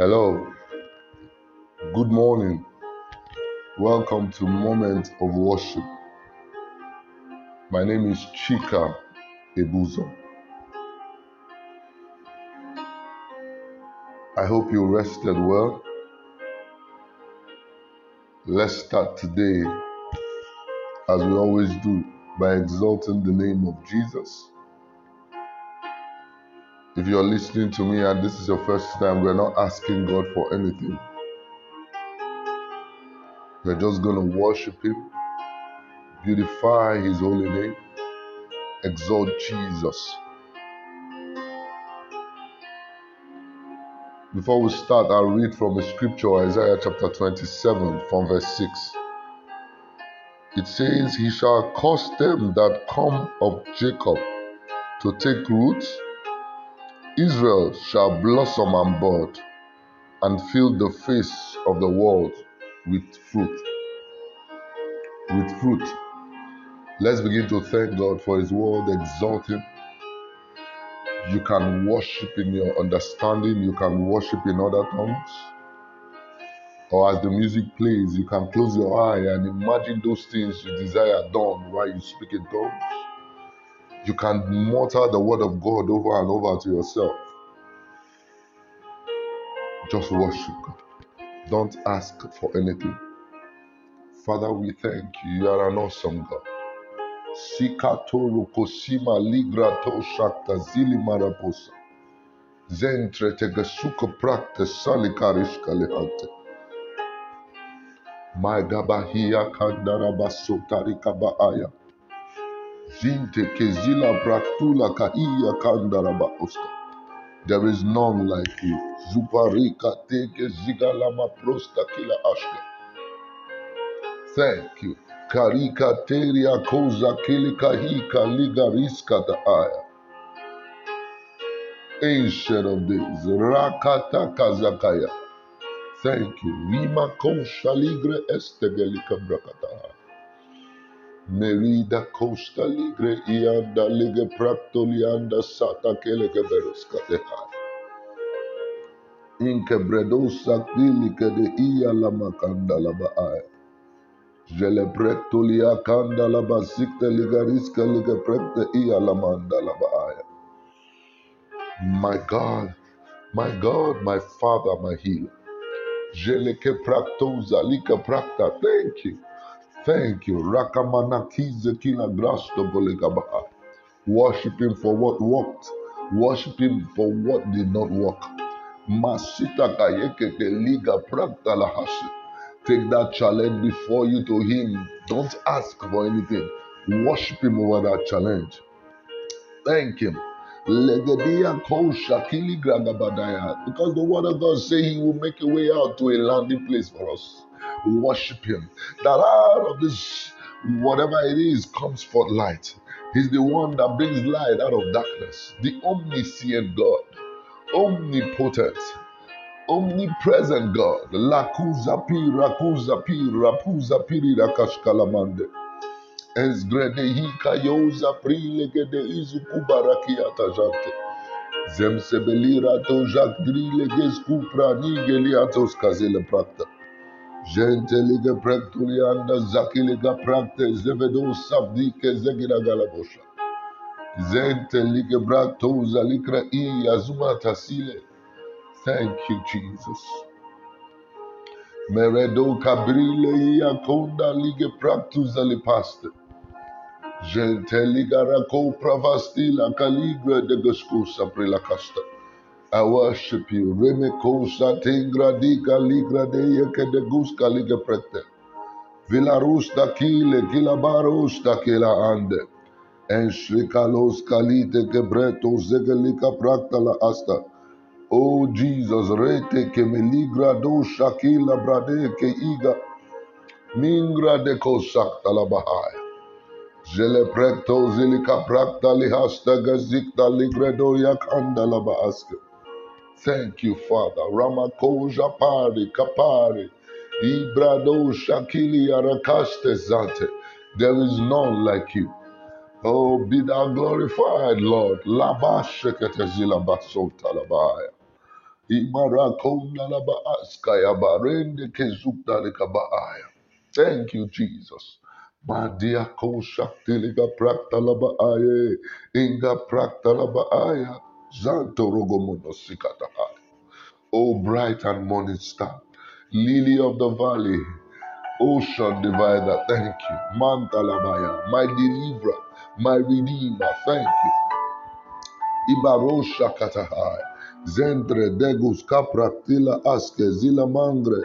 Hello, good morning. Welcome to Moment of Worship. My name is Chika Ebuzo. I hope you rested well. Let's start today, as we always do, by exalting the name of Jesus. If you're listening to me and this is your first time, we're not asking God for anything. We're just going to worship Him, beautify His holy name, exalt Jesus. Before we start, I'll read from the scripture, Isaiah chapter 27, from verse 6. It says, He shall cause them that come of Jacob to take root Israel shall blossom and bud, and fill the face of the world with fruit. With fruit. Let's begin to thank God for His word, exalt Him. You can worship in your understanding, you can worship in other tongues. Or as the music plays, you can close your eye and imagine those things you desire done while you speak in tongues. You can mutter the word of God over and over to yourself. Just worship God. Don't ask for anything. Father, we thank you. You are an awesome God. Sikatoro kosima ligrato shakta zili maraposa. Zentre tegesuka prakte salikarishka lehante. My gabahia kandara basotarika baaya. Zinte kezila praktula kaiya kandara baoska. There is none like you. Zuparika teke zigalama prosta kila ashka. Thank you. Karika teria koza kilika hika liga riska da aya. Ancient of days. Rakata kazakaya. Thank you. Rima kosha ligre estegelika brakata. Merida costa ligre ianda lige praktolianda sata kelege beruska de aya. Inke bredosa dilike de iya lama kanda laba aya. Jele prektolia kanda la basikte ligariska liga prekte ia la manda la baaya. My God, my God, my Father, my healer. Jele ke praktoza lika prakta. Thank you. Thank you. Rakamana kize kila grasto baaya. Worship him for what worked. Worship him for what did not work. Masita kayeke ke liga prakta la. Take that challenge before you to Him. Don't ask for anything. Worship Him over that challenge. Thank Him. Legedia kosha kili gragabadaya. Because the word of God says He will make a way out to a landing place for us. Worship Him. That out of this, whatever it is, comes forth light. He's the one that brings light out of darkness. The omniscient God, omnipotent, omnipresent God. Lakuza pi, rakuza pi, rapuza piri rakashkalamande. Ezgrede hika yoza prilegede izu kubarakiata jante. Zemsebelira to jak drile gesku pranigeli atos kazele prakta. Gente lige prektulianda zakiliga prakte zevedo sabdike zegira galabosha. Zente lige braktoza likra i azuma tasile. Thank you, Jesus. Meredo cabrile ia conda lige casta. I worship you. Reme cosa tingra dica ligra de que de gusca liga prete. Vilarus da kile, kilabarus da kila ande. En shrikalos kalite que breto zegelika practa la asta. Oh Jesus, rete ke me ligra do shakila brade que iga mingra de kosakta la bahaya. Jele prekto zilika prakta lihasta gazikta ligredo yakanda la. Thank you, Father. Ramako japari kapari. Ibrado shakili arakaste zante. There is none like you. Oh, be thou glorified, Lord. Labashekete zila basota labaya. Imarakonda laba askaya barende kezukta likabaaya. Thank you, Jesus. Madia koshakti liga prakta laba aye. Inga prakta laba aya. Zanto rogomono sikata O bright and morning star, lily of the valley, ocean divider, thank you. Mantalabaya, my deliverer, my redeemer, thank you. Ibarosha katahai, zentre degus capractila aske zila mangre,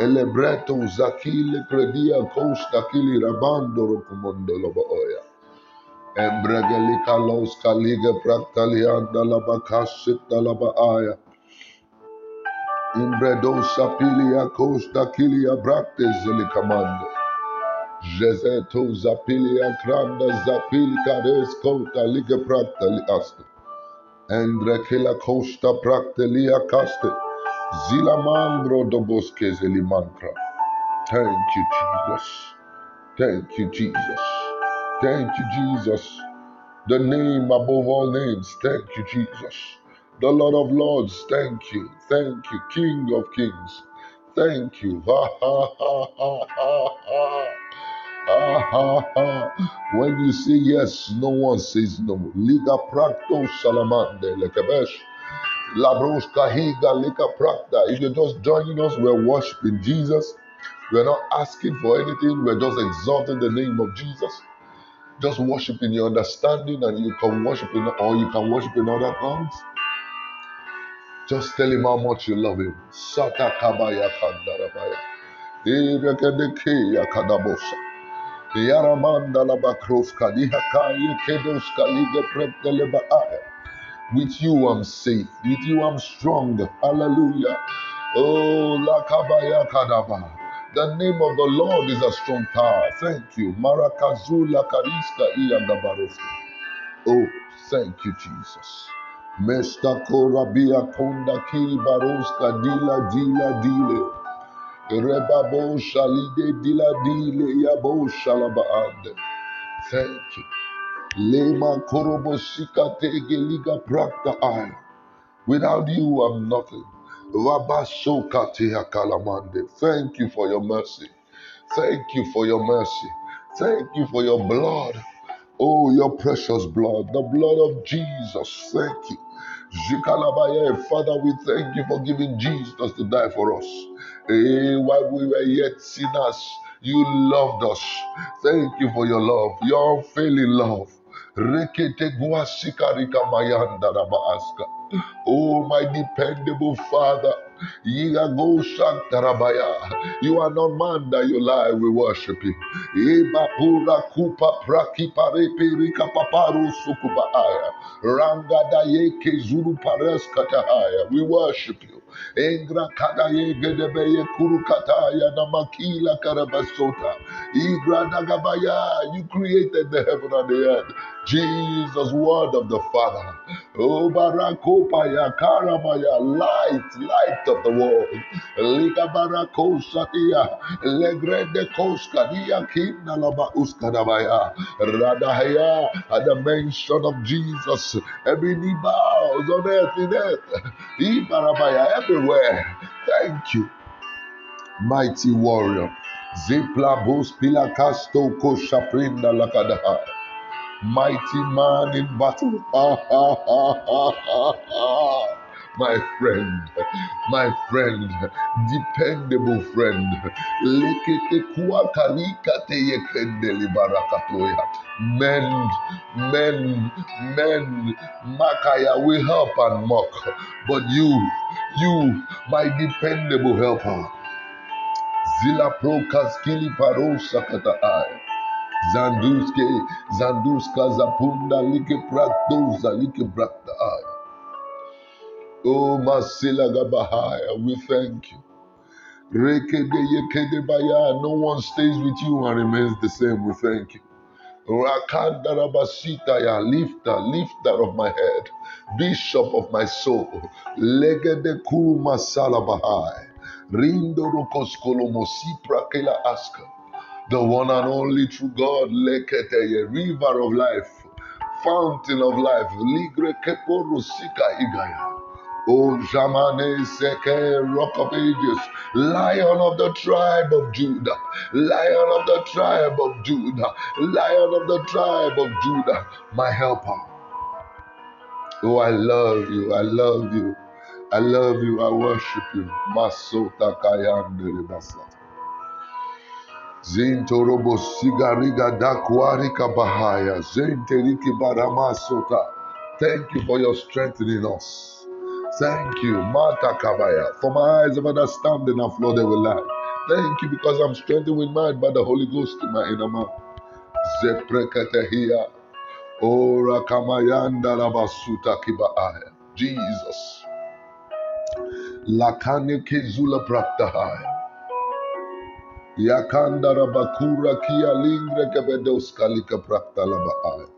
elebreto zakile credia costa kili rabando rokumondo loboya. Embregeli kalos kalige praktalianda labakashita labaaya. Imbredo sapilia costa kilia bracte zilikamande. Jezeto zapilia kranda zapili kades kota lige prakta li aste. Endre kila costa prakte lia kaste. Zila mandro do bosque zelimankra. Thank you, Jesus. Thank you, Jesus. Thank you, Jesus. The name above all names. Thank you, Jesus. The Lord of Lords. Thank you. Thank you, King of Kings. Thank you. Ha ha ha ha ha ha. Ha ha. When you say yes, no one says no. Liga practo salamande lekebesh. Labros kahiga lika prakta. If you're just joining us, we're worshiping Jesus. We're not asking for anything. We're just exalting the name of Jesus. Just worship in your understanding, and you can worship in, or you can worship in other tongues. Just tell him how much you love him. Sata kabaya kandarabaya. With you I'm safe. With you I'm strong. Hallelujah. Oh, lakabaya kadaba. The name of the Lord is a strong tower. Thank you. Marakazula kariska iyagabaroska. Oh, thank you, Jesus. Mesta korabia konda kiri baroska dila dila dile. Rebabo shalide dila dile yabo shalabaande. Thank you. Lema korobo sika tege liga prakta ay. Without you, I'm nothing. Rabasoka teha kalamande. Thank you for your mercy. Thank you for your mercy. Thank you for your blood. Oh, your precious blood, the blood of Jesus. Thank you. Zikalabaye. Father, we thank you for giving Jesus to die for us. Eh, while we were yet sinners, you loved us. Thank you for your love, your unfailing love. Rekete guasikarika mayanda rabaaska. Oh, my dependable Father. You are not man that you lie, we worship you. We worship you. Engra kadaye gedebeye kuru kataya namakila karabasota. Igra dagabaya. You created the heaven and the earth. Jesus, word of the Father. Oh, Barakopaya, Karamaya, light, light of the world. Liga Barakosatia, Legrede Koskadia, Kindalaba Uskadabaya, Radahaya, at the mention of Jesus, every knee bows on earth, in earth, Ibarabaya, everywhere. Thank you, mighty warrior. Zipla Bus Pilakasto Koshaprinda Lakadaha. Mighty man in battle. My friend, my friend, dependable friend. Men, men, men, Makaya will help and mock. But you, you, my dependable helper. Zila pro kaskili paro sakata Zanduske, Zanduska Zapunda Like Praktoza Like Prakta. Oh Masila Gabahaya, we thank you. No one stays with you and remains the same. We thank you. Rakanda Rabasita ya lifter, lifter of my head, bishop of my soul. Legede Kuruma Salabahai. Rindo Rokoskolomosi Prakela Aska. The one and only true God, Lekete, river of life, fountain of life, Ligre Keporo Sika Igaya. O Jamane Seke, Rock of Ages, Lion of the tribe of Judah, Lion of the tribe of Judah, Lion of the tribe of Judah, my helper. Oh, I love you, I love you, I love you, I worship you. Masota Kayande Basata. Zintorobo sigariga dakwarika bahaya. Zenteriki baramasota. Thank you for your strengthening us. Thank you, Mata Kabaya. For my eyes of understanding have flooded with light. Thank you because I'm strengthened with mind by the Holy Ghost in my inner man. Zepreketehia. Ora kamayanda rabasuta kibaaya. Jesus. Lakane kezula praktahaya. Yakanda rabakura kia lingre kebedoska lika praktalabaaya.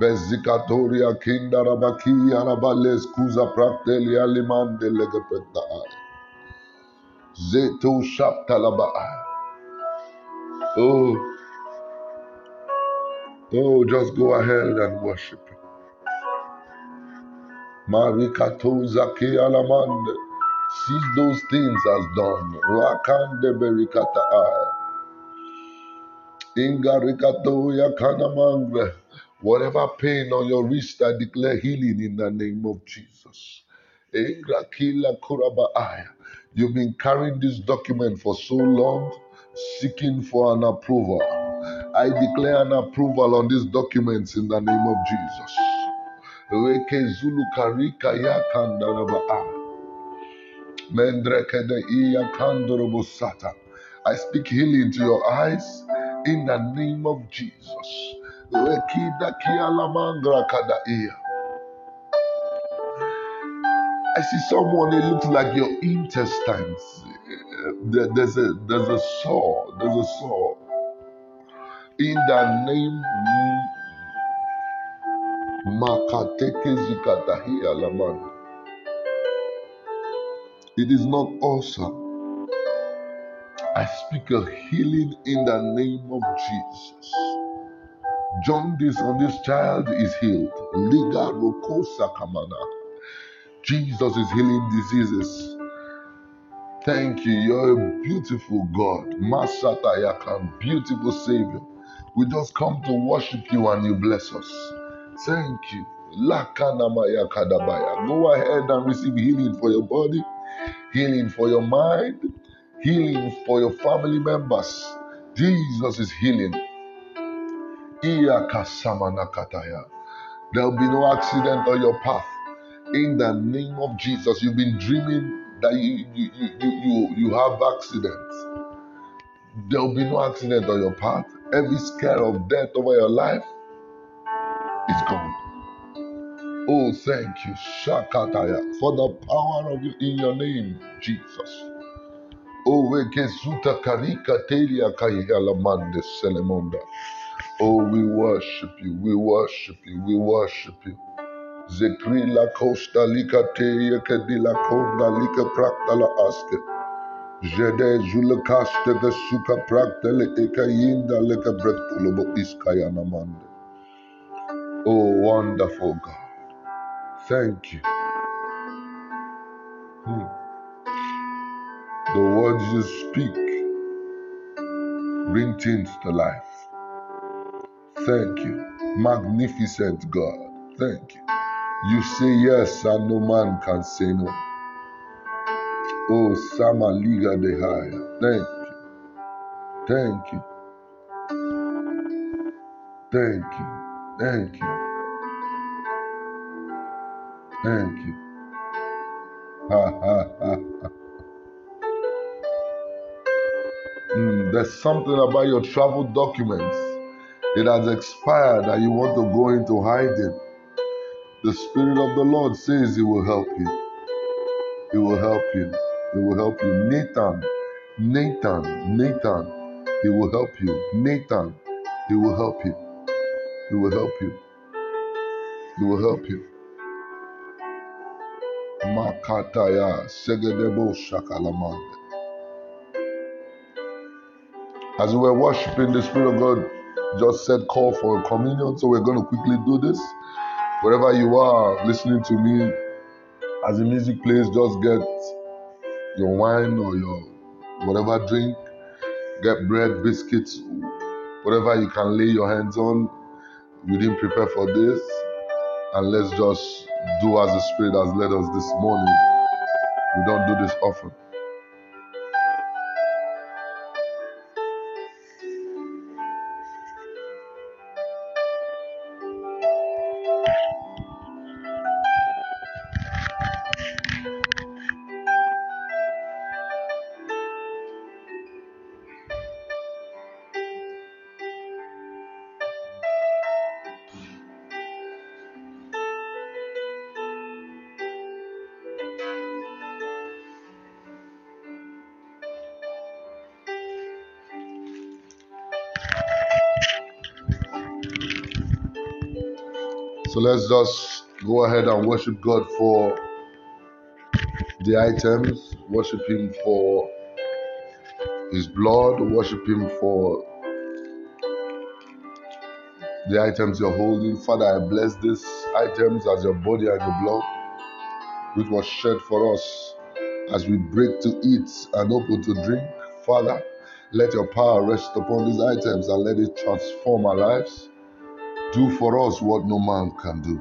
Bezikatoria kinda rabakia rabales kuza praktelia limande lege praktahaya. Zeto shaptalabaaya. Oh, oh, just go ahead and worship him. Marikatoza ke alamande. See those things as done. Rakande berikata kanamangre. Whatever pain on your wrist, I declare healing in the name of Jesus. Ingra kila kuraba aya. You've been carrying this document for so long, seeking for an approval. I declare an approval on these documents in the name of Jesus. I speak healing to your eyes in the name of Jesus. I see someone, it looks like your intestines. There's a there's a sore. There's a sore. In the name mm, mm. Makateke zikatahia lamanda. It is not awesome. I speak a healing in the name of Jesus. Jaundice on this child is healed. Liga rokosa kamana. Jesus is healing diseases. Thank you. You're a beautiful God. Masata Yakan, beautiful Savior. We just come to worship you and you bless us. Thank you. Go ahead and receive healing for your body, healing for your mind, healing for your family members. Jesus is healing. There'll be no accident on your path. In the name of Jesus, you've been dreaming that you you you, you, you have accidents. There'll be no accident on your path. Every scare of death over your life is gone. Oh, thank you, Shakataya, for the power of you in your name, Jesus. Oh, Selemonda. Oh, we worship you, we worship you, we worship you. Zekri la costa lika teya kadila konda lika prakta la aske. Jede jule kaste de suka prakta le eka yinda leka brektulobo iskaya namande. Oh, wonderful God. Thank you. Hmm. The words you speak bring things to life. Thank you. Magnificent God. Thank you. You say yes and no man can say no. Oh, Sama Liga de Haya. Thank you. Thank you. Thank you. Thank you. Thank you. Mm, there's something about your travel documents. It has expired and you want to go into hiding. The Spirit of the Lord says He will help you. He will help you. He will help you. Nathan, Nathan, Nathan, He will help you. Nathan, He will help you. He will help you. He will help you. Makataya Segedebo Shakalamande. As we were worshiping, the Spirit of God just said call for communion. So we're going to quickly do this. Wherever you are listening to me, As the music plays, just get your wine or your whatever drink, get bread, biscuits, whatever you can lay your hands on. We didn't prepare for this, and let's just do as the Spirit has led us this morning. We don't do this often. So let's just go ahead and worship God for the items, worship Him for His blood, worship Him for the items you're holding. Father, I bless these items as your body and your blood, which was shed for us as we break to eat and open to drink. Father, let your power rest upon these items and let it transform our lives. Do for us what no man can do.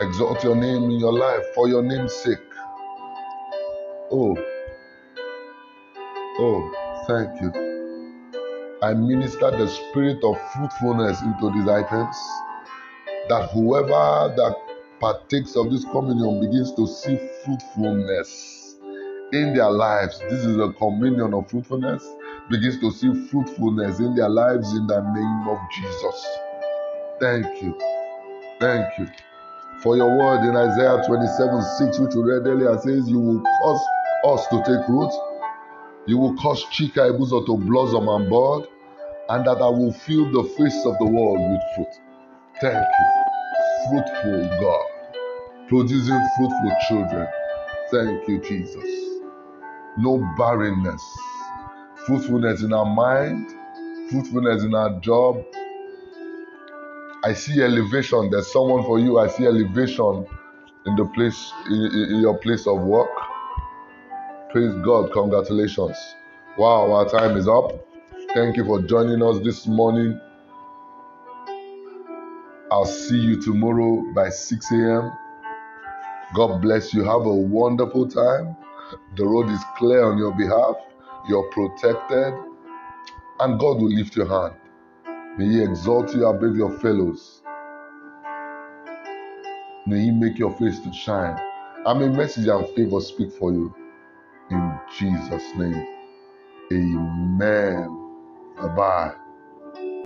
Exalt your name in your life for your name's sake. Oh, oh, thank you. I minister the spirit of fruitfulness into these items, that whoever that partakes of this communion begins to see fruitfulness in their lives. This is a communion of fruitfulness, begins to see fruitfulness in their lives in the name of Jesus. Thank you. Thank you. For your word in Isaiah 27 6, which we read earlier, says, You will cause us to take root, you will cause Chika Ibuzo to blossom and bud, and that I will fill the face of the world with fruit. Thank you. Fruitful God, producing fruitful children. Thank you, Jesus. No barrenness. Fruitfulness in our mind, fruitfulness in our job. I see elevation. There's someone for you. I see elevation in the place, in, your place of work. Praise God. Congratulations. Wow, our time is up. Thank you for joining us this morning. I'll see you tomorrow by 6 a.m. God bless you. Have a wonderful time. The road is clear on your behalf. You're protected. And God will lift your hand. May He exalt you above your fellows. May He make your face to shine. And may mercy and favor speak for you. In Jesus' name. Amen. Bye bye.